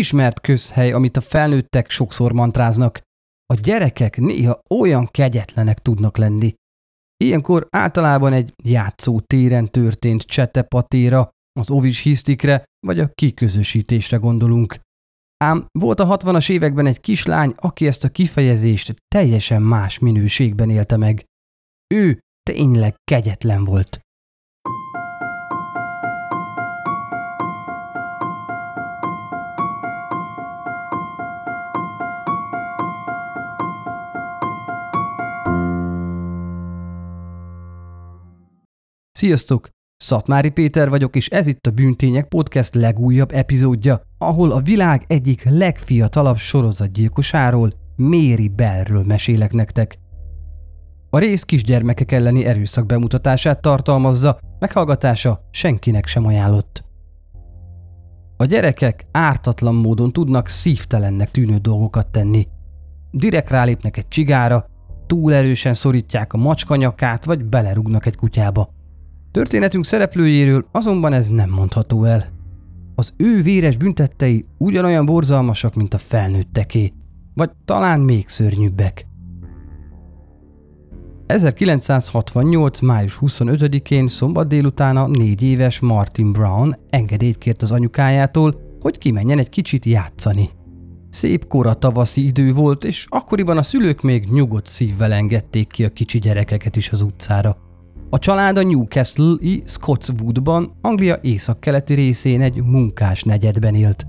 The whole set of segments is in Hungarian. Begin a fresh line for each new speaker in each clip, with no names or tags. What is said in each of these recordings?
ismert közhely, amit a felnőttek sokszor mantráznak. A gyerekek néha olyan kegyetlenek tudnak lenni. Ilyenkor általában egy játszó téren történt csetepatéra, az ovis hisztikre vagy a kiközösítésre gondolunk. Ám volt a 60-as években egy kislány, aki ezt a kifejezést teljesen más minőségben élte meg. Ő tényleg kegyetlen volt. Sziasztok! Szatmári Péter vagyok, és ez itt a Bűntények Podcast legújabb epizódja, ahol a világ egyik legfiatalabb sorozatgyilkosáról, Méri Bellről mesélek nektek. A rész kisgyermekek elleni erőszak bemutatását tartalmazza, meghallgatása senkinek sem ajánlott. A gyerekek ártatlan módon tudnak szívtelennek tűnő dolgokat tenni. Direkt rálépnek egy csigára, túl erősen szorítják a macskanyakát, vagy belerugnak egy kutyába – Történetünk szereplőjéről azonban ez nem mondható el. Az ő véres büntettei ugyanolyan borzalmasak, mint a felnőtteké, vagy talán még szörnyűbbek. 1968. május 25-én szombat délután a négy éves Martin Brown engedélyt kért az anyukájától, hogy kimenjen egy kicsit játszani. Szép kora tavaszi idő volt, és akkoriban a szülők még nyugodt szívvel engedték ki a kicsi gyerekeket is az utcára. A család a Newcastle-i Scotswoodban, Anglia északkeleti részén egy munkás negyedben élt.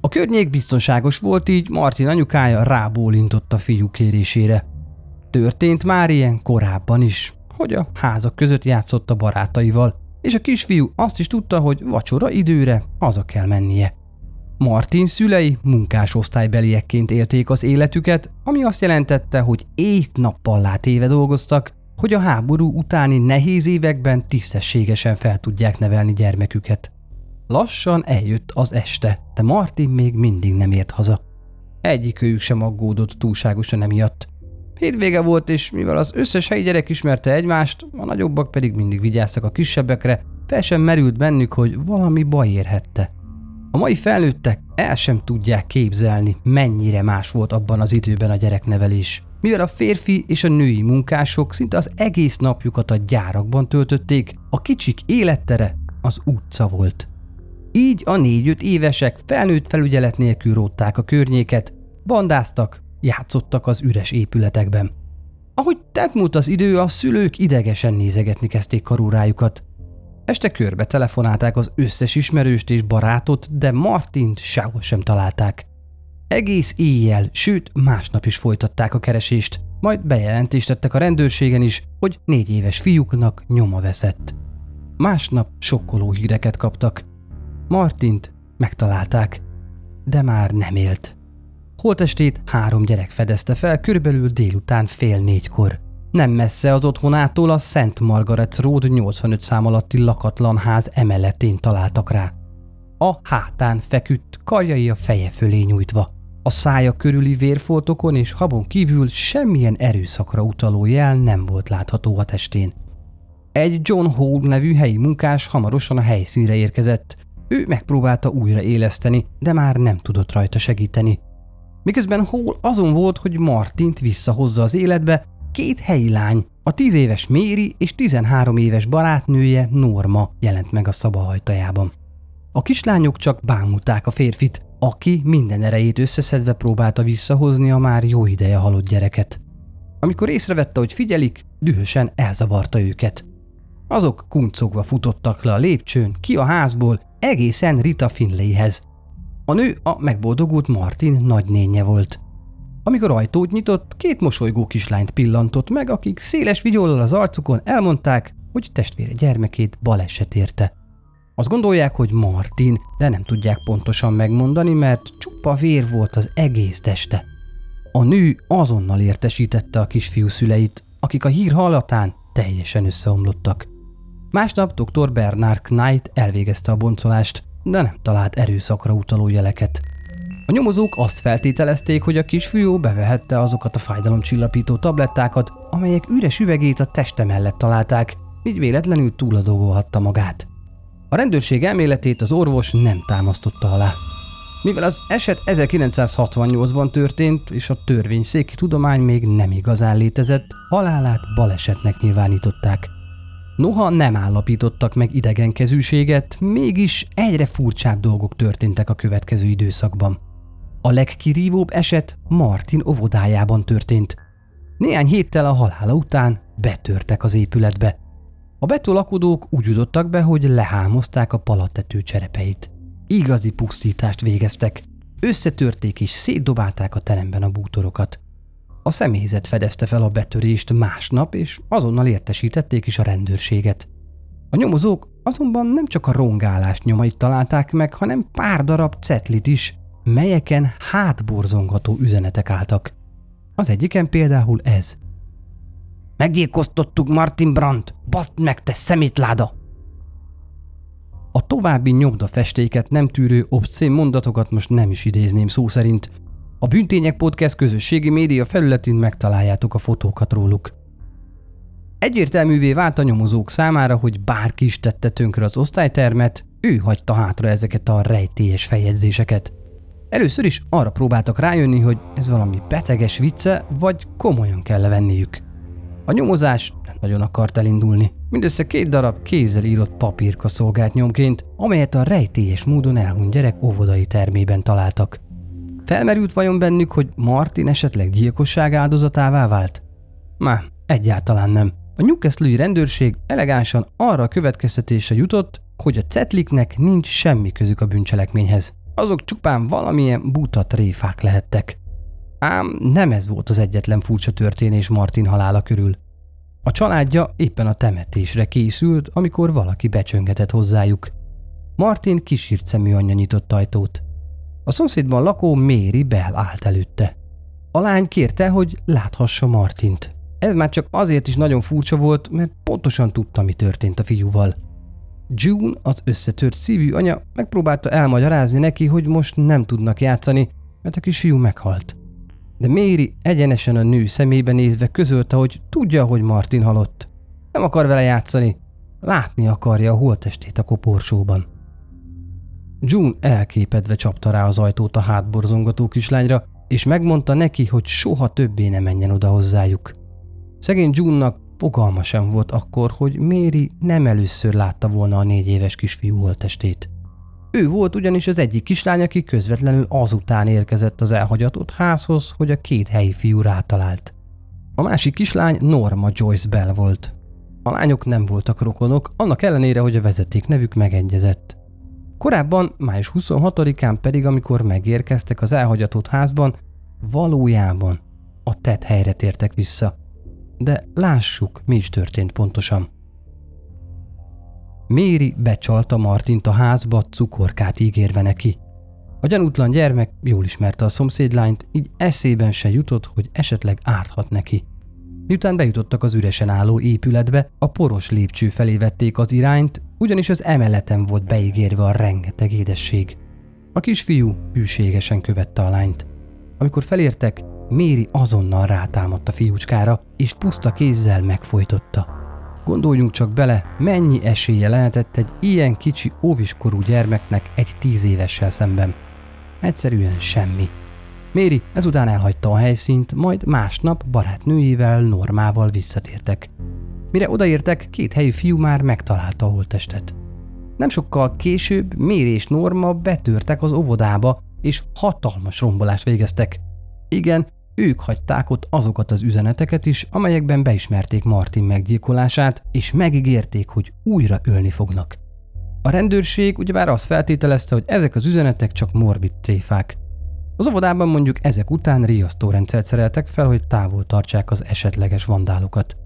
A környék biztonságos volt, így Martin anyukája rábólintott a fiú kérésére. Történt már ilyen korábban is, hogy a házak között játszott a barátaival, és a kisfiú azt is tudta, hogy vacsora időre haza kell mennie. Martin szülei munkásosztálybeliekként élték az életüket, ami azt jelentette, hogy éjt-nappal látéve dolgoztak, hogy a háború utáni nehéz években tisztességesen fel tudják nevelni gyermeküket. Lassan eljött az este, de Martin még mindig nem ért haza. Egyikőjük sem aggódott túlságosan emiatt. Hétvége volt, és mivel az összes helyi gyerek ismerte egymást, a nagyobbak pedig mindig vigyáztak a kisebbekre, fel sem merült bennük, hogy valami baj érhette. A mai felnőttek el sem tudják képzelni, mennyire más volt abban az időben a gyereknevelés mivel a férfi és a női munkások szinte az egész napjukat a gyárakban töltötték, a kicsik élettere az utca volt. Így a négy-öt évesek felnőtt felügyelet nélkül rótták a környéket, bandáztak, játszottak az üres épületekben. Ahogy tett múlt az idő, a szülők idegesen nézegetni kezdték karórájukat. Este körbe telefonálták az összes ismerőst és barátot, de Martint sehol sem találták. Egész éjjel, sőt másnap is folytatták a keresést, majd bejelentést tettek a rendőrségen is, hogy négy éves fiúknak nyoma veszett. Másnap sokkoló híreket kaptak. Martint megtalálták, de már nem élt. Holtestét három gyerek fedezte fel körülbelül délután fél négykor. Nem messze az otthonától a Szent Margaret Road 85 szám alatti lakatlan ház emeletén találtak rá. A hátán feküdt, karjai a feje fölé nyújtva. A szája körüli vérfoltokon és habon kívül semmilyen erőszakra utaló jel nem volt látható a testén. Egy John Hall nevű helyi munkás hamarosan a helyszínre érkezett. Ő megpróbálta újra éleszteni, de már nem tudott rajta segíteni. Miközben Hall azon volt, hogy Martint visszahozza az életbe, két helyi lány, a 10 éves Méri és 13 éves barátnője Norma jelent meg a szabahajtajában. A kislányok csak bámulták a férfit, aki minden erejét összeszedve próbálta visszahozni a már jó ideje halott gyereket. Amikor észrevette, hogy figyelik, dühösen elzavarta őket. Azok kuncogva futottak le a lépcsőn, ki a házból, egészen Rita Finleyhez. A nő a megboldogult Martin nagynénye volt. Amikor ajtót nyitott, két mosolygó kislányt pillantott meg, akik széles vigyollal az arcukon elmondták, hogy testvére gyermekét baleset érte. Azt gondolják, hogy Martin, de nem tudják pontosan megmondani, mert csupa vér volt az egész teste. A nő azonnal értesítette a kisfiú szüleit, akik a hír hallatán teljesen összeomlottak. Másnap dr. Bernard Knight elvégezte a boncolást, de nem talált erőszakra utaló jeleket. A nyomozók azt feltételezték, hogy a kisfiú bevehette azokat a fájdalomcsillapító tablettákat, amelyek üres üvegét a teste mellett találták, így véletlenül túladogolhatta magát. A rendőrség elméletét az orvos nem támasztotta alá. Mivel az eset 1968-ban történt, és a törvényszéki tudomány még nem igazán létezett, halálát balesetnek nyilvánították. Noha nem állapítottak meg idegenkezűséget, mégis egyre furcsább dolgok történtek a következő időszakban. A legkirívóbb eset Martin óvodájában történt. Néhány héttel a halála után betörtek az épületbe. A betolakodók úgy jutottak be, hogy lehámozták a palatető cserepeit. Igazi pusztítást végeztek. Összetörték és szétdobálták a teremben a bútorokat. A személyzet fedezte fel a betörést másnap, és azonnal értesítették is a rendőrséget. A nyomozók azonban nem csak a rongálás nyomait találták meg, hanem pár darab cetlit is, melyeken hátborzongató üzenetek álltak. Az egyiken például ez. Meggyilkoztottuk Martin Brandt! Baszd meg, te szemétláda! A további nyomdafestéket nem tűrő obszén mondatokat most nem is idézném szó szerint. A Bűntények Podcast közösségi média felületén megtaláljátok a fotókat róluk. Egyértelművé vált a nyomozók számára, hogy bárki is tette tönkre az osztálytermet, ő hagyta hátra ezeket a rejtélyes feljegyzéseket. Először is arra próbáltak rájönni, hogy ez valami beteges vicce, vagy komolyan kell venniük. A nyomozás nem nagyon akart elindulni. Mindössze két darab kézzel írott papírka szolgált nyomként, amelyet a rejtélyes módon elhunyt gyerek óvodai termében találtak. Felmerült vajon bennük, hogy Martin esetleg gyilkosság áldozatává vált? Már egyáltalán nem. A Newcastle rendőrség elegánsan arra a következtetése jutott, hogy a cetliknek nincs semmi közük a bűncselekményhez. Azok csupán valamilyen buta tréfák lehettek. Ám nem ez volt az egyetlen furcsa történés Martin halála körül. A családja éppen a temetésre készült, amikor valaki becsöngetett hozzájuk. Martin kisírt szemű anyja nyitott ajtót. A szomszédban lakó Méri Bell állt előtte. A lány kérte, hogy láthassa Martint. Ez már csak azért is nagyon furcsa volt, mert pontosan tudta, mi történt a fiúval. June, az összetört szívű anya megpróbálta elmagyarázni neki, hogy most nem tudnak játszani, mert a kisfiú meghalt de Méri egyenesen a nő szemébe nézve közölte, hogy tudja, hogy Martin halott. Nem akar vele játszani, látni akarja a holtestét a koporsóban. June elképedve csapta rá az ajtót a hátborzongató kislányra, és megmondta neki, hogy soha többé ne menjen oda hozzájuk. Szegény June-nak fogalma sem volt akkor, hogy Méri nem először látta volna a négy éves kisfiú holtestét. Ő volt ugyanis az egyik kislány, aki közvetlenül azután érkezett az elhagyatott házhoz, hogy a két helyi fiú rátalált. A másik kislány Norma Joyce Bell volt. A lányok nem voltak rokonok, annak ellenére, hogy a vezeték nevük megegyezett. Korábban, május 26-án pedig, amikor megérkeztek az elhagyatott házban, valójában a tett helyre tértek vissza. De lássuk, mi is történt pontosan. Méri becsalta Martint a házba, cukorkát ígérve neki. A gyanútlan gyermek jól ismerte a szomszédlányt, így eszében se jutott, hogy esetleg árthat neki. Miután bejutottak az üresen álló épületbe, a poros lépcső felé vették az irányt, ugyanis az emeleten volt beígérve a rengeteg édesség. A kisfiú hűségesen követte a lányt. Amikor felértek, Méri azonnal rátámadt a fiúcskára, és puszta kézzel megfojtotta. Gondoljunk csak bele, mennyi esélye lehetett egy ilyen kicsi óviskorú gyermeknek egy tíz évessel szemben. Egyszerűen semmi. Méri ezután elhagyta a helyszínt, majd másnap barátnőjével, Normával visszatértek. Mire odaértek, két helyi fiú már megtalálta a holttestet. Nem sokkal később Méri és Norma betörtek az óvodába, és hatalmas rombolást végeztek. Igen, ők hagyták ott azokat az üzeneteket is, amelyekben beismerték Martin meggyilkolását, és megígérték, hogy újra ölni fognak. A rendőrség ugyebár azt feltételezte, hogy ezek az üzenetek csak morbid tréfák. Az óvodában mondjuk ezek után riasztórendszert szereltek fel, hogy távol tartsák az esetleges vandálokat.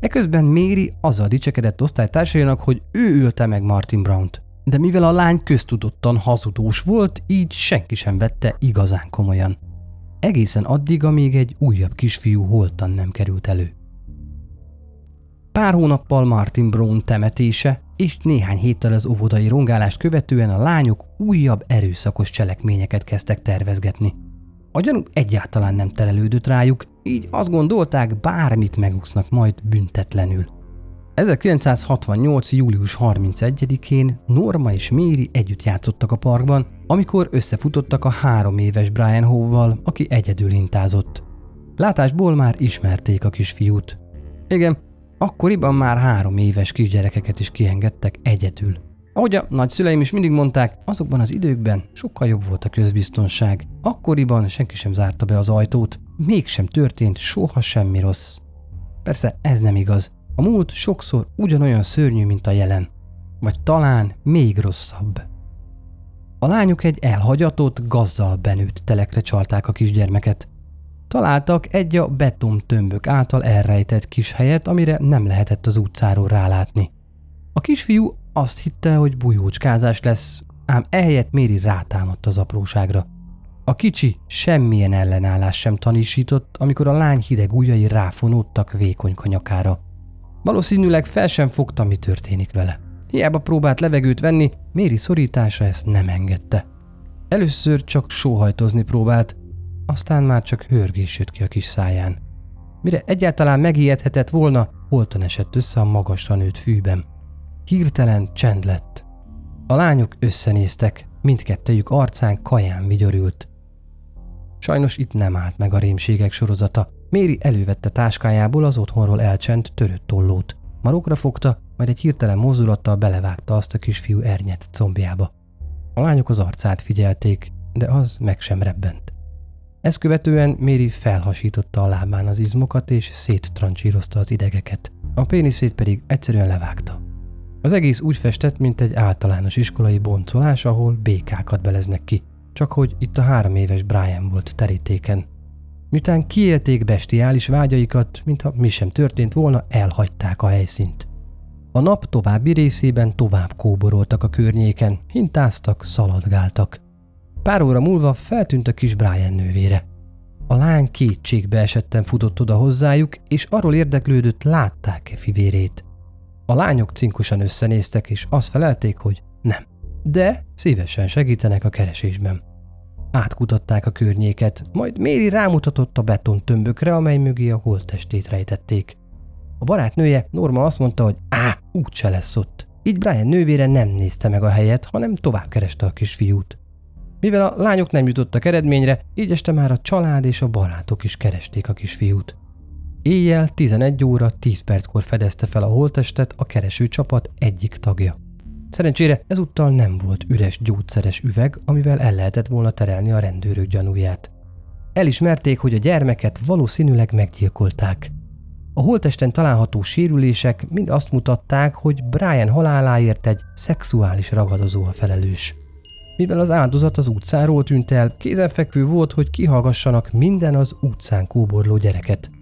Eközben Méri azzal dicsekedett osztálytársainak, hogy ő ölte meg Martin Brown-t. De mivel a lány köztudottan hazudós volt, így senki sem vette igazán komolyan egészen addig, amíg egy újabb kisfiú holtan nem került elő. Pár hónappal Martin Brown temetése és néhány héttel az óvodai rongálást követően a lányok újabb erőszakos cselekményeket kezdtek tervezgetni. A gyanú egyáltalán nem terelődött rájuk, így azt gondolták, bármit megúsznak majd büntetlenül. 1968. július 31-én Norma és Méri együtt játszottak a parkban, amikor összefutottak a három éves Brian Howe-val, aki egyedül intázott. Látásból már ismerték a kisfiút. Igen, akkoriban már három éves kisgyerekeket is kiengedtek egyedül. Ahogy a nagyszüleim is mindig mondták, azokban az időkben sokkal jobb volt a közbiztonság. Akkoriban senki sem zárta be az ajtót, mégsem történt soha semmi rossz. Persze ez nem igaz. A múlt sokszor ugyanolyan szörnyű, mint a jelen. Vagy talán még rosszabb. A lányok egy elhagyatott, gazzal benőtt telekre csalták a kisgyermeket. Találtak egy a beton tömbök által elrejtett kis helyet, amire nem lehetett az utcáról rálátni. A kisfiú azt hitte, hogy bujócskázás lesz, ám ehelyett Méri rátámadt az apróságra. A kicsi semmilyen ellenállás sem tanúsított, amikor a lány hideg ujjai ráfonódtak vékony kanyakára. Valószínűleg fel sem fogta, mi történik vele. Hiába próbált levegőt venni, Méri szorítása ezt nem engedte. Először csak sóhajtozni próbált, aztán már csak hörgés jött ki a kis száján. Mire egyáltalán megijedhetett volna, holtan esett össze a magasra nőtt fűben. Hirtelen csend lett. A lányok összenéztek, mindkettejük arcán kaján vigyorült. Sajnos itt nem állt meg a rémségek sorozata. Méri elővette táskájából az otthonról elcsent törött tollót. Marokra fogta, majd egy hirtelen mozdulattal belevágta azt a kisfiú ernyet combjába. A lányok az arcát figyelték, de az meg sem rebbent. Ezt követően Méri felhasította a lábán az izmokat és széttrancsírozta az idegeket. A péniszét pedig egyszerűen levágta. Az egész úgy festett, mint egy általános iskolai boncolás, ahol békákat beleznek ki, csak hogy itt a három éves Brian volt terítéken. Miután kiélték bestiális vágyaikat, mintha mi sem történt volna, elhagyták a helyszínt. A nap további részében tovább kóboroltak a környéken, hintáztak, szaladgáltak. Pár óra múlva feltűnt a kis Brian nővére. A lány kétségbe esetten futott oda hozzájuk, és arról érdeklődött, látták-e fivérét. A lányok cinkosan összenéztek, és azt felelték, hogy nem. De szívesen segítenek a keresésben. Átkutatták a környéket, majd Méri rámutatott a beton tömbökre, amely mögé a holttestét rejtették. A barátnője Norma azt mondta, hogy á, úgyse lesz ott. Így Brian nővére nem nézte meg a helyet, hanem tovább kereste a kisfiút. Mivel a lányok nem jutottak eredményre, így este már a család és a barátok is keresték a kisfiút. Éjjel 11 óra 10 perckor fedezte fel a holtestet a kereső csapat egyik tagja. Szerencsére ezúttal nem volt üres gyógyszeres üveg, amivel el lehetett volna terelni a rendőrök gyanúját. Elismerték, hogy a gyermeket valószínűleg meggyilkolták. A holtesten található sérülések mind azt mutatták, hogy Brian haláláért egy szexuális ragadozó a felelős. Mivel az áldozat az utcáról tűnt el, kézenfekvő volt, hogy kihallgassanak minden az utcán kóborló gyereket –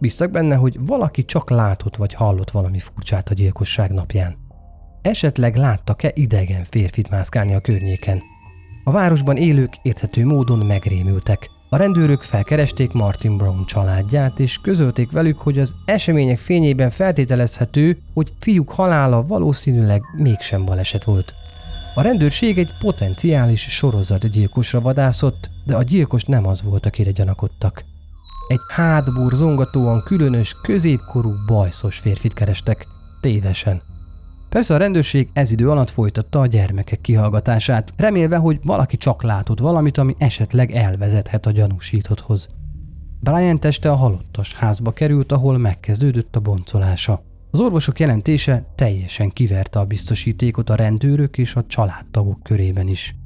Biztak benne, hogy valaki csak látott vagy hallott valami furcsát a gyilkosság napján. Esetleg láttak-e idegen férfit mászkálni a környéken? A városban élők érthető módon megrémültek. A rendőrök felkeresték Martin Brown családját, és közölték velük, hogy az események fényében feltételezhető, hogy fiúk halála valószínűleg mégsem baleset volt. A rendőrség egy potenciális sorozatgyilkosra vadászott, de a gyilkos nem az volt, akire gyanakodtak. Egy hátbúr zongatóan különös, középkorú, bajszos férfit kerestek. Tévesen. Persze a rendőrség ez idő alatt folytatta a gyermekek kihallgatását, remélve, hogy valaki csak látott valamit, ami esetleg elvezethet a gyanúsítotthoz. Brian teste a halottas házba került, ahol megkezdődött a boncolása. Az orvosok jelentése teljesen kiverte a biztosítékot a rendőrök és a családtagok körében is.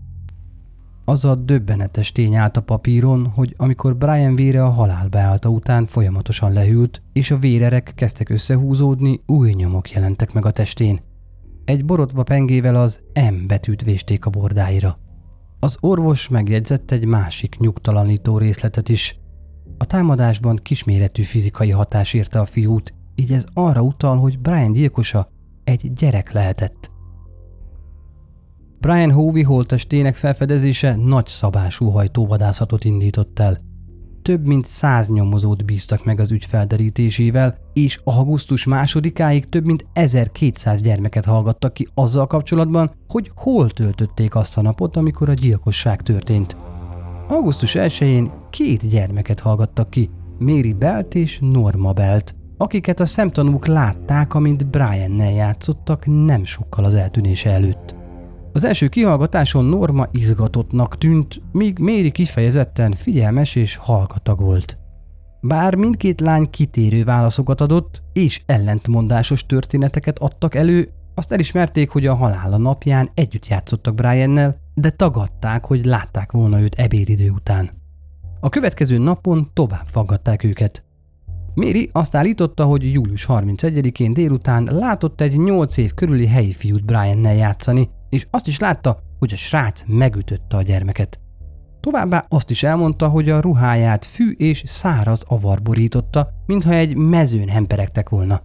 Az a döbbenetes tény állt a papíron, hogy amikor Brian vére a halál beállta után folyamatosan lehűlt, és a vérerek kezdtek összehúzódni, új nyomok jelentek meg a testén. Egy borotva pengével az M betűt vésték a bordáira. Az orvos megjegyzett egy másik nyugtalanító részletet is. A támadásban kisméretű fizikai hatás érte a fiút, így ez arra utal, hogy Brian gyilkosa egy gyerek lehetett. Brian Hovey holtestének felfedezése nagy szabású hajtóvadászatot indított el. Több mint száz nyomozót bíztak meg az ügy felderítésével, és augusztus másodikáig több mint 1200 gyermeket hallgattak ki azzal kapcsolatban, hogy hol töltötték azt a napot, amikor a gyilkosság történt. Augusztus 1-én két gyermeket hallgattak ki, Mary Belt és Norma Belt, akiket a szemtanúk látták, amint Brian-nel játszottak nem sokkal az eltűnése előtt. Az első kihallgatáson Norma izgatottnak tűnt, míg Méri kifejezetten figyelmes és hallgatag volt. Bár mindkét lány kitérő válaszokat adott, és ellentmondásos történeteket adtak elő, azt elismerték, hogy a halála napján együtt játszottak Briannel, de tagadták, hogy látták volna őt ebédidő után. A következő napon tovább faggatták őket. Méri azt állította, hogy július 31-én délután látott egy 8 év körüli helyi fiút Briannel játszani, és azt is látta, hogy a srác megütötte a gyermeket. Továbbá azt is elmondta, hogy a ruháját fű és száraz avar borította, mintha egy mezőn hemperegtek volna.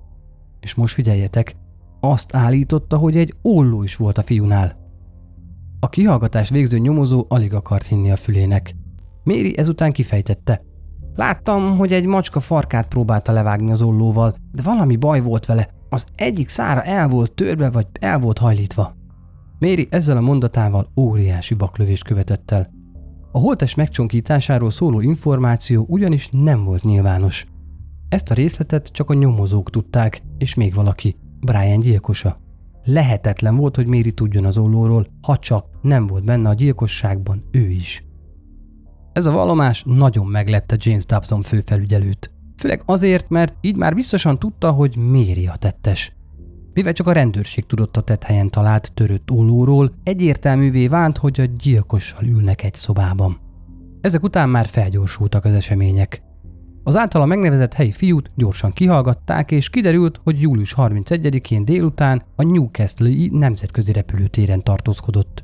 És most figyeljetek, azt állította, hogy egy olló is volt a fiúnál. A kihallgatás végző nyomozó alig akart hinni a fülének. Méri ezután kifejtette. Láttam, hogy egy macska farkát próbálta levágni az ollóval, de valami baj volt vele. Az egyik szára el volt törve, vagy el volt hajlítva. Méri ezzel a mondatával óriási baklövést követett el. A holtes megcsonkításáról szóló információ ugyanis nem volt nyilvános. Ezt a részletet csak a nyomozók tudták, és még valaki, Brian gyilkosa. Lehetetlen volt, hogy Méri tudjon az ollóról, ha csak nem volt benne a gyilkosságban ő is. Ez a vallomás nagyon meglepte James Dobson főfelügyelőt. Főleg azért, mert így már biztosan tudta, hogy Méri a tettes. Mivel csak a rendőrség tudott a tetthelyen talált törött ollóról, egyértelművé vált, hogy a gyilkossal ülnek egy szobában. Ezek után már felgyorsultak az események. Az általa megnevezett helyi fiút gyorsan kihallgatták, és kiderült, hogy július 31-én délután a Newcastle-i nemzetközi repülőtéren tartózkodott.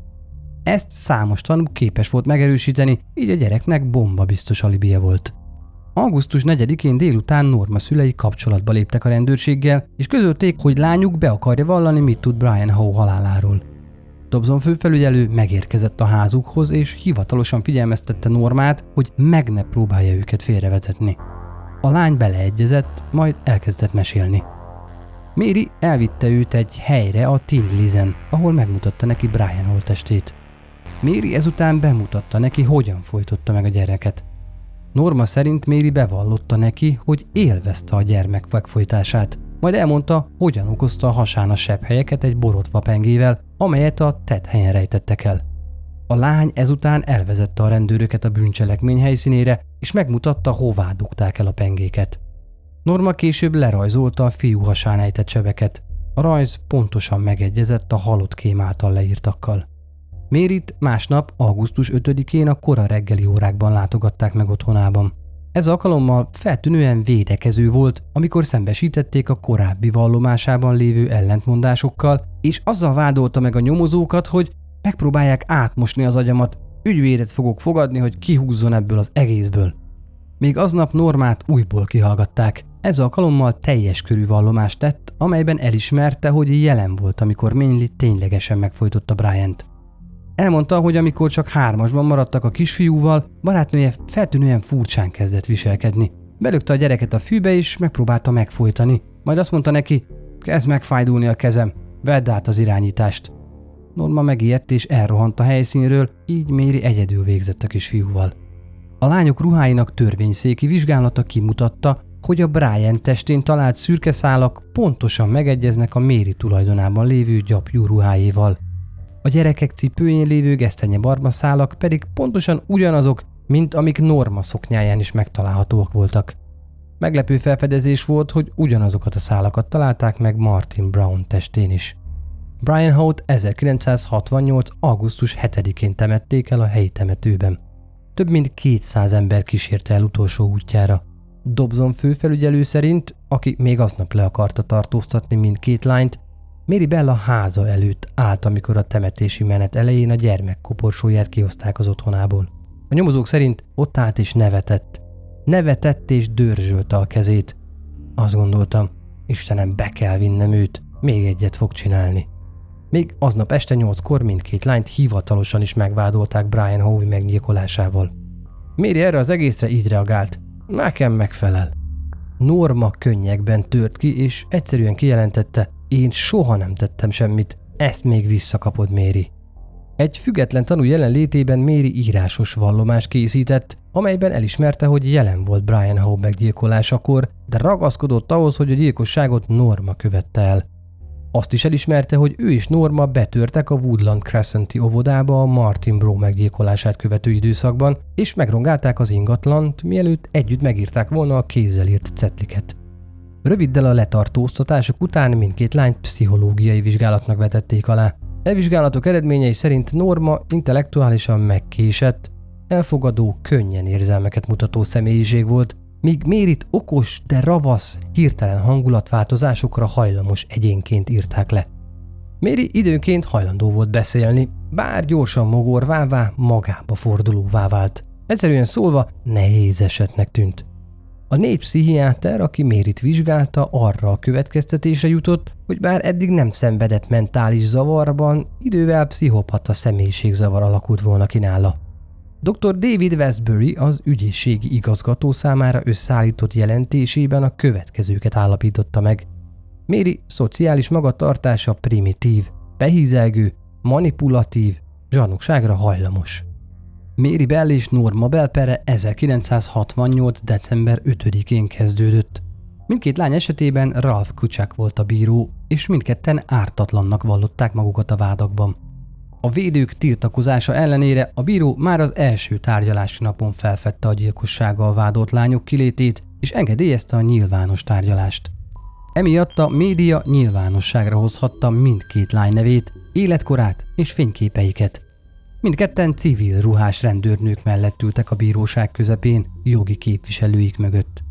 Ezt számos tanú képes volt megerősíteni, így a gyereknek bomba biztos alibia volt. Augusztus 4-én délután Norma szülei kapcsolatba léptek a rendőrséggel, és közölték, hogy lányuk be akarja vallani, mit tud Brian Howe haláláról. Dobson főfelügyelő megérkezett a házukhoz, és hivatalosan figyelmeztette Normát, hogy meg ne próbálja őket félrevezetni. A lány beleegyezett, majd elkezdett mesélni. Méri elvitte őt egy helyre a Tindlizen, ahol megmutatta neki Brian holtestét. Méri ezután bemutatta neki, hogyan folytotta meg a gyereket. Norma szerint Méri bevallotta neki, hogy élvezte a gyermek megfojtását, majd elmondta, hogyan okozta a hasán a helyeket egy borotva pengével, amelyet a tett helyen rejtettek el. A lány ezután elvezette a rendőröket a bűncselekmény helyszínére, és megmutatta, hová dugták el a pengéket. Norma később lerajzolta a fiú hasán ejtett sebeket. A rajz pontosan megegyezett a halott kém által leírtakkal. Mérit másnap, augusztus 5-én a kora reggeli órákban látogatták meg otthonában. Ez alkalommal feltűnően védekező volt, amikor szembesítették a korábbi vallomásában lévő ellentmondásokkal, és azzal vádolta meg a nyomozókat, hogy megpróbálják átmosni az agyamat, ügyvédet fogok fogadni, hogy kihúzzon ebből az egészből. Még aznap Normát újból kihallgatták. Ez alkalommal teljes körű vallomást tett, amelyben elismerte, hogy jelen volt, amikor Mainly ténylegesen megfojtotta Bryant. Elmondta, hogy amikor csak hármasban maradtak a kisfiúval, barátnője feltűnően furcsán kezdett viselkedni. Belökte a gyereket a fűbe és megpróbálta megfojtani, majd azt mondta neki, kezd megfájdulni a kezem, vedd át az irányítást. Norma megijedt és elrohant a helyszínről, így Méri egyedül végzett a kisfiúval. A lányok ruháinak törvényszéki vizsgálata kimutatta, hogy a Brian testén talált szürke szálak pontosan megegyeznek a Méri tulajdonában lévő gyapjú ruhájéval. A gyerekek cipőjén lévő gesztenye barba szálak pedig pontosan ugyanazok, mint amik Norma szoknyáján is megtalálhatóak voltak. Meglepő felfedezés volt, hogy ugyanazokat a szálakat találták meg Martin Brown testén is. Brian Hout 1968. augusztus 7-én temették el a helyi temetőben. Több mint 200 ember kísérte el utolsó útjára. Dobson főfelügyelő szerint, aki még aznap le akarta tartóztatni mindkét lányt, Mary Bella háza előtt állt, amikor a temetési menet elején a gyermek koporsóját kihozták az otthonából. A nyomozók szerint ott állt és nevetett. Nevetett és dörzsölte a kezét. Azt gondoltam, Istenem, be kell vinnem őt, még egyet fog csinálni. Még aznap este nyolckor mindkét lányt hivatalosan is megvádolták Brian Howe meggyilkolásával. Méri erre az egészre így reagált. Nekem megfelel. Norma könnyekben tört ki, és egyszerűen kijelentette, én soha nem tettem semmit, ezt még visszakapod, Méri. Egy független tanú jelenlétében Méri írásos vallomást készített, amelyben elismerte, hogy jelen volt Brian Howe meggyilkolásakor, de ragaszkodott ahhoz, hogy a gyilkosságot Norma követte el. Azt is elismerte, hogy ő és Norma betörtek a Woodland Crescenti óvodába a Martin Bro meggyilkolását követő időszakban, és megrongálták az ingatlant, mielőtt együtt megírták volna a kézzel írt cetliket. Röviddel a letartóztatások után mindkét lányt pszichológiai vizsgálatnak vetették alá. E vizsgálatok eredményei szerint Norma intellektuálisan megkésett, elfogadó, könnyen érzelmeket mutató személyiség volt, míg Mérit okos, de ravasz, hirtelen hangulatváltozásokra hajlamos egyénként írták le. Méri időnként hajlandó volt beszélni, bár gyorsan mogorvává, magába fordulóvá vált. Egyszerűen szólva nehéz esetnek tűnt. A négy pszichiáter, aki Mérit vizsgálta, arra a következtetése jutott, hogy bár eddig nem szenvedett mentális zavarban, idővel pszichopata személyiségzavar alakult volna ki nála. Dr. David Westbury az ügyészségi igazgató számára összeállított jelentésében a következőket állapította meg. Méri szociális magatartása primitív, behízelgő, manipulatív, zsarnokságra hajlamos. Méri Bell és Norma Bell pere 1968. december 5-én kezdődött. Mindkét lány esetében Ralph Kucsák volt a bíró, és mindketten ártatlannak vallották magukat a vádakban. A védők tiltakozása ellenére a bíró már az első tárgyalási napon felfedte a gyilkossággal vádolt lányok kilétét, és engedélyezte a nyilvános tárgyalást. Emiatt a média nyilvánosságra hozhatta mindkét lány nevét, életkorát és fényképeiket. Mindketten civil ruhás rendőrnők mellett ültek a bíróság közepén, jogi képviselőik mögött.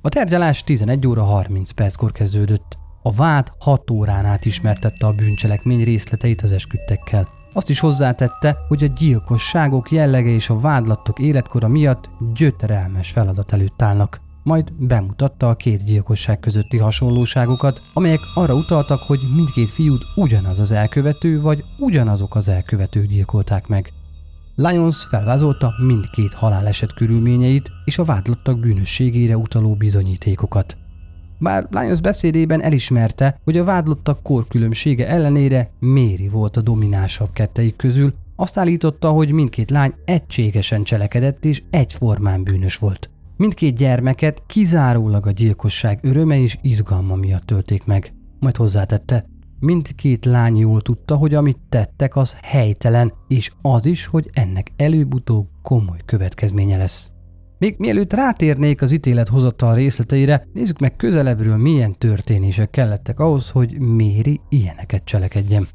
A tárgyalás 11 óra 30 perckor kezdődött. A vád 6 órán át ismertette a bűncselekmény részleteit az esküdtekkel. Azt is hozzátette, hogy a gyilkosságok jellege és a vádlattok életkora miatt gyötrelmes feladat előtt állnak. Majd bemutatta a két gyilkosság közötti hasonlóságokat, amelyek arra utaltak, hogy mindkét fiút ugyanaz az elkövető vagy ugyanazok az elkövetők gyilkolták meg. Lyons felvázolta mindkét haláleset körülményeit és a vádlottak bűnösségére utaló bizonyítékokat. Bár Lyons beszédében elismerte, hogy a vádlottak korkülönbsége ellenére Méri volt a dominánsabb ketteik közül, azt állította, hogy mindkét lány egységesen cselekedett és egyformán bűnös volt. Mindkét gyermeket kizárólag a gyilkosság öröme és izgalma miatt tölték meg. Majd hozzátette, mindkét lány jól tudta, hogy amit tettek, az helytelen, és az is, hogy ennek előbb-utóbb komoly következménye lesz. Még mielőtt rátérnék az ítélet hozatal részleteire, nézzük meg közelebbről milyen történések kellettek ahhoz, hogy Méri ilyeneket cselekedjen.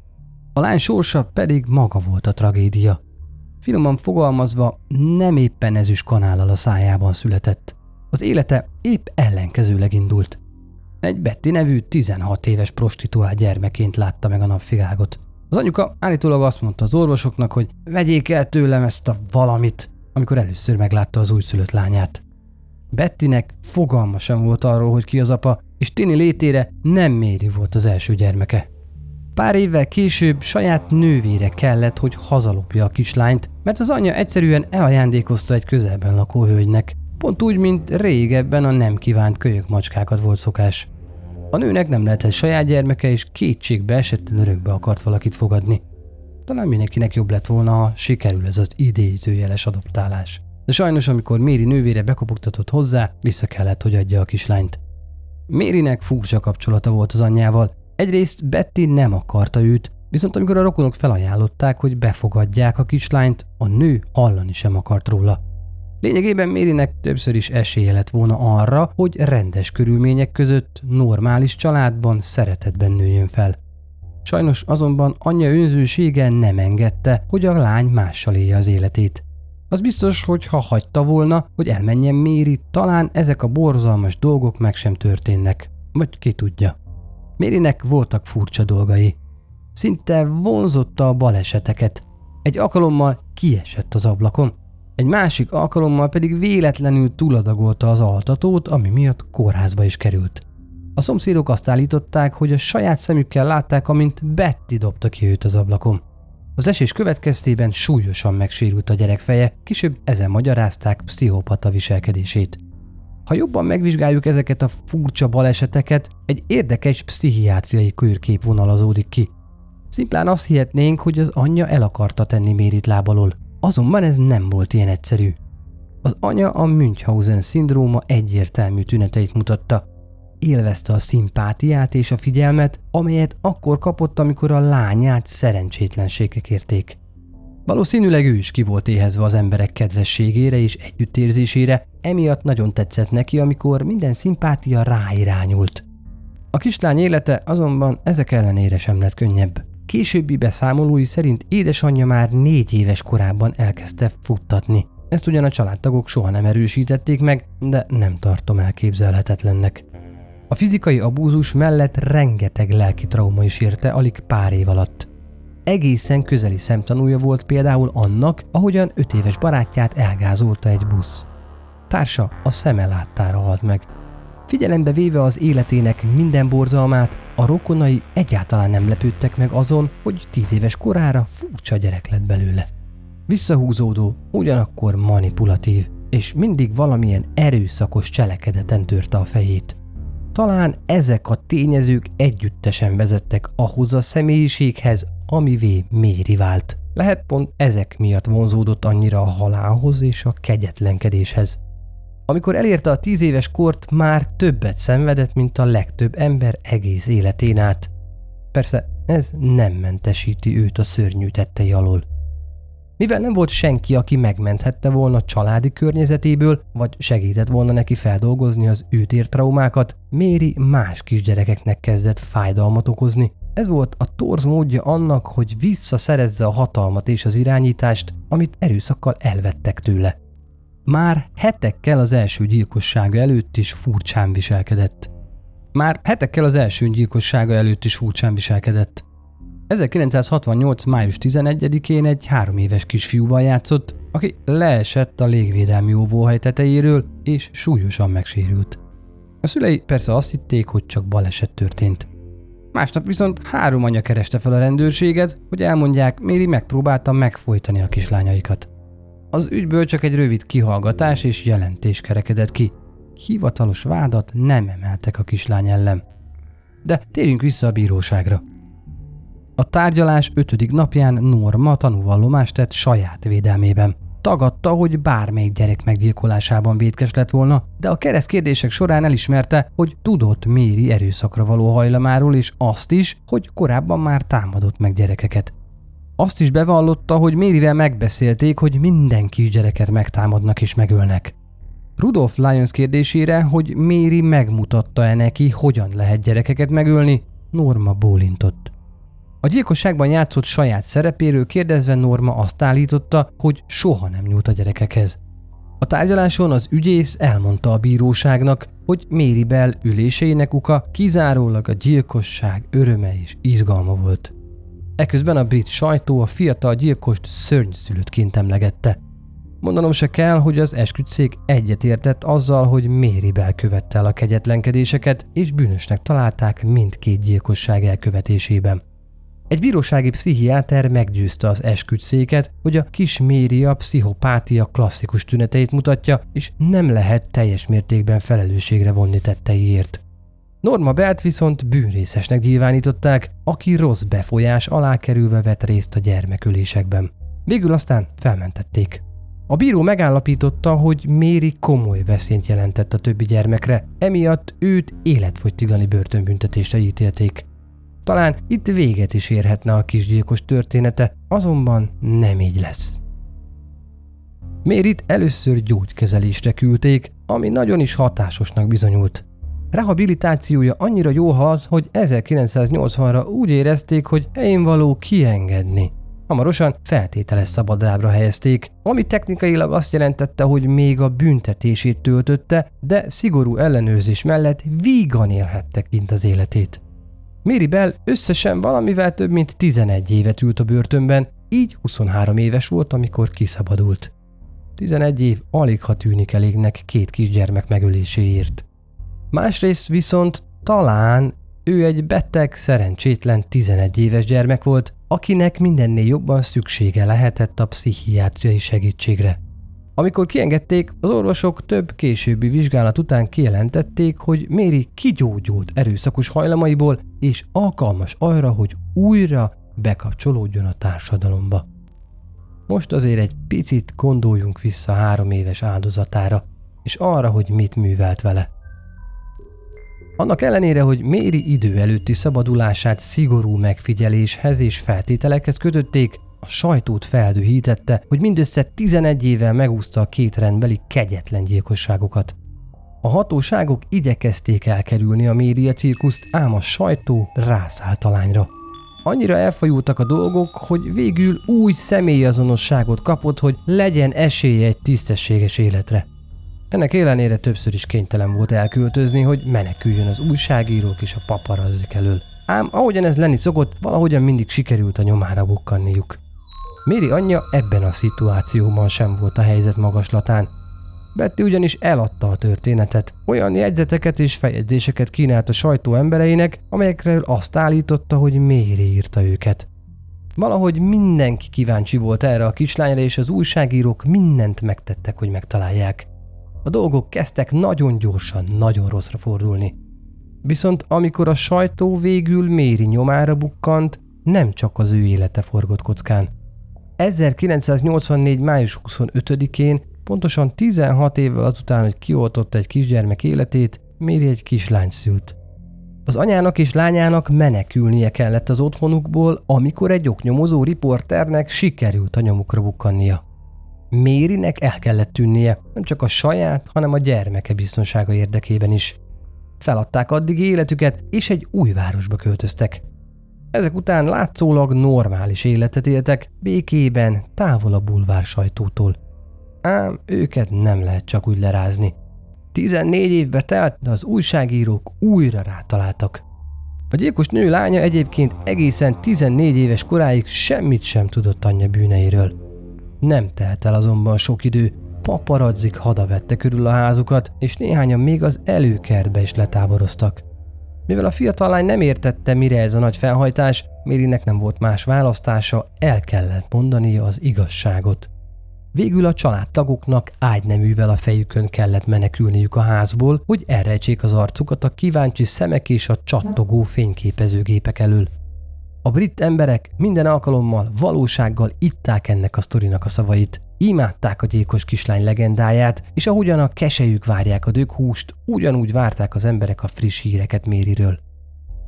A lány sorsa pedig maga volt a tragédia. Finoman fogalmazva nem éppen ezüst kanállal a szájában született. Az élete épp ellenkezőleg indult. Egy Betty nevű 16 éves prostituált gyermeként látta meg a napvilágot. Az anyuka állítólag azt mondta az orvosoknak, hogy vegyék el tőlem ezt a valamit, amikor először meglátta az újszülött lányát. Bettinek fogalma sem volt arról, hogy ki az apa, és Tini létére nem Méri volt az első gyermeke. Pár évvel később saját nővére kellett, hogy hazalopja a kislányt, mert az anyja egyszerűen elajándékozta egy közelben lakó hölgynek, pont úgy, mint régebben a nem kívánt kölyök macskákat volt szokás. A nőnek nem lehetett saját gyermeke, és kétségbe esetten örökbe akart valakit fogadni. Talán mindenkinek jobb lett volna, ha sikerül ez az idézőjeles adoptálás. De sajnos, amikor Méri nővére bekopogtatott hozzá, vissza kellett, hogy adja a kislányt. Mérinek furcsa kapcsolata volt az anyjával. Egyrészt Betty nem akarta őt, viszont amikor a rokonok felajánlották, hogy befogadják a kislányt, a nő hallani sem akart róla. Lényegében Mérinek többször is esélye lett volna arra, hogy rendes körülmények között, normális családban, szeretetben nőjön fel. Sajnos azonban anyja önzősége nem engedte, hogy a lány mással élje az életét. Az biztos, hogy ha hagyta volna, hogy elmenjen Méri, talán ezek a borzalmas dolgok meg sem történnek. Vagy ki tudja. Mérinek voltak furcsa dolgai. Szinte vonzotta a baleseteket. Egy alkalommal kiesett az ablakon, egy másik alkalommal pedig véletlenül túladagolta az altatót, ami miatt kórházba is került. A szomszédok azt állították, hogy a saját szemükkel látták, amint Betty dobta ki őt az ablakon. Az esés következtében súlyosan megsérült a gyerek feje, később ezen magyarázták pszichopata viselkedését. Ha jobban megvizsgáljuk ezeket a furcsa baleseteket, egy érdekes pszichiátriai körkép vonalazódik ki. Szimplán azt hihetnénk, hogy az anyja el akarta tenni Mérit lábalól. Azonban ez nem volt ilyen egyszerű. Az anya a Münchhausen szindróma egyértelmű tüneteit mutatta. Élvezte a szimpátiát és a figyelmet, amelyet akkor kapott, amikor a lányát szerencsétlenségek érték. Valószínűleg ő is ki volt éhezve az emberek kedvességére és együttérzésére, emiatt nagyon tetszett neki, amikor minden szimpátia ráirányult. A kislány élete azonban ezek ellenére sem lett könnyebb. Későbbi beszámolói szerint édesanyja már négy éves korában elkezdte futtatni. Ezt ugyan a családtagok soha nem erősítették meg, de nem tartom elképzelhetetlennek. A fizikai abúzus mellett rengeteg lelki trauma is érte alig pár év alatt. Egészen közeli szemtanúja volt például annak, ahogyan öt éves barátját elgázolta egy busz. Társa a szeme láttára halt meg. Figyelembe véve az életének minden borzalmát, a rokonai egyáltalán nem lepődtek meg azon, hogy tíz éves korára furcsa gyerek lett belőle. Visszahúzódó, ugyanakkor manipulatív, és mindig valamilyen erőszakos cselekedeten törte a fejét. Talán ezek a tényezők együttesen vezettek ahhoz a személyiséghez, amivé méri vált. Lehet pont ezek miatt vonzódott annyira a halálhoz és a kegyetlenkedéshez. Amikor elérte a tíz éves kort, már többet szenvedett, mint a legtöbb ember egész életén át. Persze ez nem mentesíti őt a szörnyű tettei alól. Mivel nem volt senki, aki megmenthette volna családi környezetéből, vagy segített volna neki feldolgozni az őt ért traumákat, Méri más kisgyerekeknek kezdett fájdalmat okozni. Ez volt a torz módja annak, hogy visszaszerezze a hatalmat és az irányítást, amit erőszakkal elvettek tőle. Már hetekkel az első gyilkossága előtt is furcsán viselkedett. Már hetekkel az első gyilkossága előtt is furcsán viselkedett. 1968. május 11-én egy három éves kisfiúval játszott, aki leesett a légvédelmi óvóhely tetejéről és súlyosan megsérült. A szülei persze azt hitték, hogy csak baleset történt. Másnap viszont három anya kereste fel a rendőrséget, hogy elmondják, Méri megpróbálta megfojtani a kislányaikat. Az ügyből csak egy rövid kihallgatás és jelentés kerekedett ki. Hivatalos vádat nem emeltek a kislány ellen. De térjünk vissza a bíróságra. A tárgyalás ötödik napján Norma tanúvallomást tett saját védelmében. Tagadta, hogy bármelyik gyerek meggyilkolásában vétkes lett volna, de a kereszt kérdések során elismerte, hogy tudott Méri erőszakra való hajlamáról, és azt is, hogy korábban már támadott meg gyerekeket. Azt is bevallotta, hogy Mérivel megbeszélték, hogy minden kisgyereket megtámadnak és megölnek. Rudolf Lyons kérdésére, hogy Méri megmutatta-e neki, hogyan lehet gyerekeket megölni, Norma bólintott. A gyilkosságban játszott saját szerepéről kérdezve Norma azt állította, hogy soha nem nyúlt a gyerekekhez. A tárgyaláson az ügyész elmondta a bíróságnak, hogy Mary Bell üléseinek uka kizárólag a gyilkosság öröme és izgalma volt. Eközben a brit sajtó a fiatal gyilkost szörnyszülöttként emlegette. Mondanom se kell, hogy az esküdszék egyetértett azzal, hogy Mary Bell követte el a kegyetlenkedéseket, és bűnösnek találták mindkét gyilkosság elkövetésében. Egy bírósági pszichiáter meggyőzte az esküdszéket, hogy a kis Méria pszichopátia klasszikus tüneteit mutatja, és nem lehet teljes mértékben felelősségre vonni tetteiért. Norma Belt viszont bűnrészesnek nyilvánították, aki rossz befolyás alá kerülve vett részt a gyermekülésekben. Végül aztán felmentették. A bíró megállapította, hogy Méri komoly veszélyt jelentett a többi gyermekre, emiatt őt életfogytiglani börtönbüntetésre ítélték. Talán itt véget is érhetne a kisgyilkos története, azonban nem így lesz. Mérit először gyógykezelésre küldték, ami nagyon is hatásosnak bizonyult. Rehabilitációja annyira jó haladt, hogy 1980-ra úgy érezték, hogy helyén való kiengedni. Hamarosan feltételes szabadlábra helyezték, ami technikailag azt jelentette, hogy még a büntetését töltötte, de szigorú ellenőrzés mellett vígan élhette kint az életét. Mary Bell összesen valamivel több mint 11 évet ült a börtönben, így 23 éves volt, amikor kiszabadult. 11 év alig ha tűnik elégnek két kisgyermek megöléséért. Másrészt viszont talán ő egy beteg, szerencsétlen 11 éves gyermek volt, akinek mindennél jobban szüksége lehetett a pszichiátriai segítségre. Amikor kiengedték, az orvosok több későbbi vizsgálat után kijelentették, hogy Méri kigyógyult erőszakos hajlamaiból, és alkalmas arra, hogy újra bekapcsolódjon a társadalomba. Most azért egy picit gondoljunk vissza három éves áldozatára, és arra, hogy mit művelt vele. Annak ellenére, hogy Méri idő előtti szabadulását szigorú megfigyeléshez és feltételekhez kötötték, a sajtót feldühítette, hogy mindössze 11 évvel megúszta a két rendbeli kegyetlen gyilkosságokat. A hatóságok igyekezték elkerülni a média cirkuszt, ám a sajtó rászállt a lányra. Annyira elfajultak a dolgok, hogy végül új személyazonosságot kapott, hogy legyen esélye egy tisztességes életre. Ennek ellenére többször is kénytelen volt elköltözni, hogy meneküljön az újságírók és a paparazzik elől. Ám ahogyan ez lenni szokott, valahogyan mindig sikerült a nyomára bukkanniuk. Méri anyja ebben a szituációban sem volt a helyzet magaslatán. Betty ugyanis eladta a történetet. Olyan jegyzeteket és feljegyzéseket kínált a sajtó embereinek, amelyekről azt állította, hogy Méri írta őket. Valahogy mindenki kíváncsi volt erre a kislányra, és az újságírók mindent megtettek, hogy megtalálják. A dolgok kezdtek nagyon gyorsan, nagyon rosszra fordulni. Viszont amikor a sajtó végül Méri nyomára bukkant, nem csak az ő élete forgott kockán. 1984. május 25-én, pontosan 16 évvel azután, hogy kioltotta egy kisgyermek életét, Méri egy kislány szült. Az anyának és lányának menekülnie kellett az otthonukból, amikor egy oknyomozó riporternek sikerült a nyomukra bukkannia. Mérinek el kellett tűnnie, nem csak a saját, hanem a gyermeke biztonsága érdekében is. Feladták addig életüket, és egy új városba költöztek. Ezek után látszólag normális életet éltek, békében, távol a bulvár sajtótól. Ám őket nem lehet csak úgy lerázni. 14 évbe telt, de az újságírók újra rátaláltak. A gyilkos nő lánya egyébként egészen 14 éves koráig semmit sem tudott anyja bűneiről. Nem telt el azonban sok idő, paparazzik hada vette körül a házukat, és néhányan még az előkertbe is letáboroztak. Mivel a fiatal lány nem értette, mire ez a nagy felhajtás, Mérinek nem volt más választása, el kellett mondania az igazságot. Végül a családtagoknak ágyneművel a fejükön kellett menekülniük a házból, hogy elrejtsék az arcukat a kíváncsi szemek és a csattogó fényképezőgépek elől. A brit emberek minden alkalommal valósággal itták ennek a sztorinak a szavait. Imádták a gyilkos kislány legendáját, és ahogyan a kesejük várják a döghúst, ugyanúgy várták az emberek a friss híreket Mériről.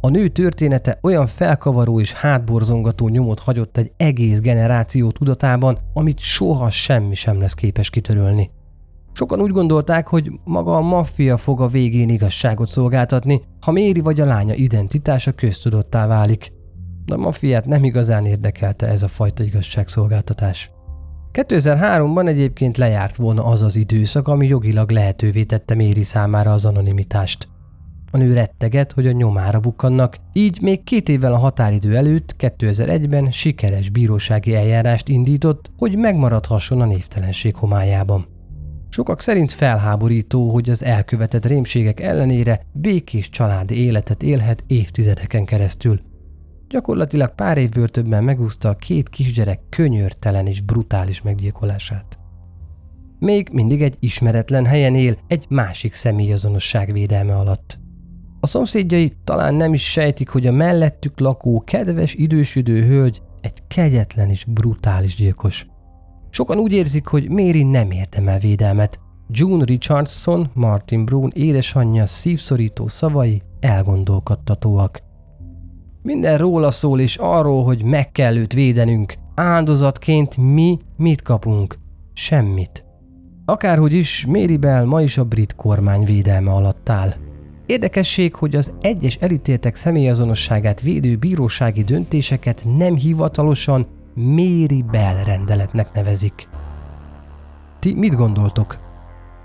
A nő története olyan felkavaró és hátborzongató nyomot hagyott egy egész generáció tudatában, amit soha semmi sem lesz képes kitörölni. Sokan úgy gondolták, hogy maga a maffia fog a végén igazságot szolgáltatni, ha Méri vagy a lánya identitása köztudottá válik. De a maffiát nem igazán érdekelte ez a fajta igazságszolgáltatás. 2003-ban egyébként lejárt volna az az időszak, ami jogilag lehetővé tette Méri számára az anonimitást. A nő retteget, hogy a nyomára bukkannak, így még két évvel a határidő előtt, 2001-ben sikeres bírósági eljárást indított, hogy megmaradhasson a névtelenség homályában. Sokak szerint felháborító, hogy az elkövetett rémségek ellenére békés családi életet élhet évtizedeken keresztül. Gyakorlatilag pár év börtönben megúszta a két kisgyerek könyörtelen és brutális meggyilkolását. Még mindig egy ismeretlen helyen él, egy másik személyazonosság védelme alatt. A szomszédjai talán nem is sejtik, hogy a mellettük lakó kedves idősödő hölgy egy kegyetlen és brutális gyilkos. Sokan úgy érzik, hogy Mary nem érdemel védelmet. June Richardson, Martin Brown édesanyja szívszorító szavai elgondolkodtatóak. Minden róla szól és arról, hogy meg kell őt védenünk. Áldozatként mi mit kapunk? Semmit. Akárhogy is, Mary Bell ma is a brit kormány védelme alatt áll. Érdekesség, hogy az egyes elítéltek személyazonosságát védő bírósági döntéseket nem hivatalosan Mary Bell rendeletnek nevezik. Ti mit gondoltok?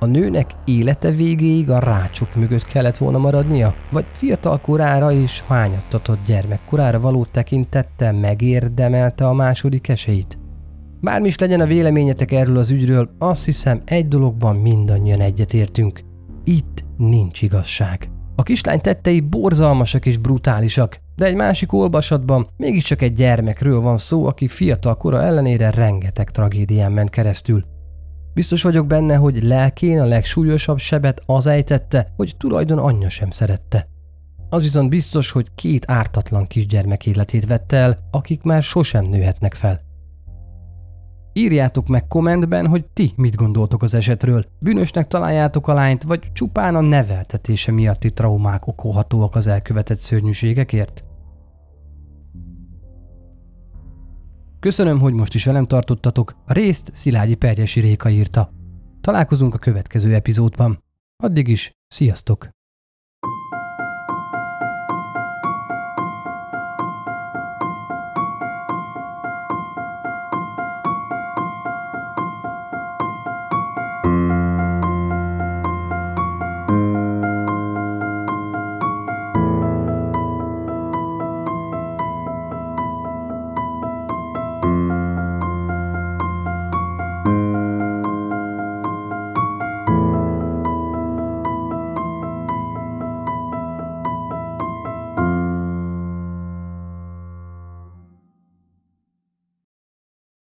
A nőnek élete végéig a rácsok mögött kellett volna maradnia? Vagy fiatal korára és hányattatott gyermekkorára való tekintettel megérdemelte a második esélyt? Bármi is legyen a véleményetek erről az ügyről, azt hiszem egy dologban mindannyian egyetértünk. Itt nincs igazság. A kislány tettei borzalmasak és brutálisak, de egy másik olvasatban mégiscsak egy gyermekről van szó, aki fiatal kora ellenére rengeteg tragédián ment keresztül. Biztos vagyok benne, hogy lelkén a legsúlyosabb sebet az ejtette, hogy tulajdon anyja sem szerette. Az viszont biztos, hogy két ártatlan kisgyermek életét vette el, akik már sosem nőhetnek fel. Írjátok meg kommentben, hogy ti mit gondoltok az esetről. Bűnösnek találjátok a lányt, vagy csupán a neveltetése miatti traumák okolhatóak az elkövetett szörnyűségekért? Köszönöm, hogy most is velem tartottatok, a részt Szilágyi Perjesi Réka írta. Találkozunk a következő epizódban. Addig is, sziasztok!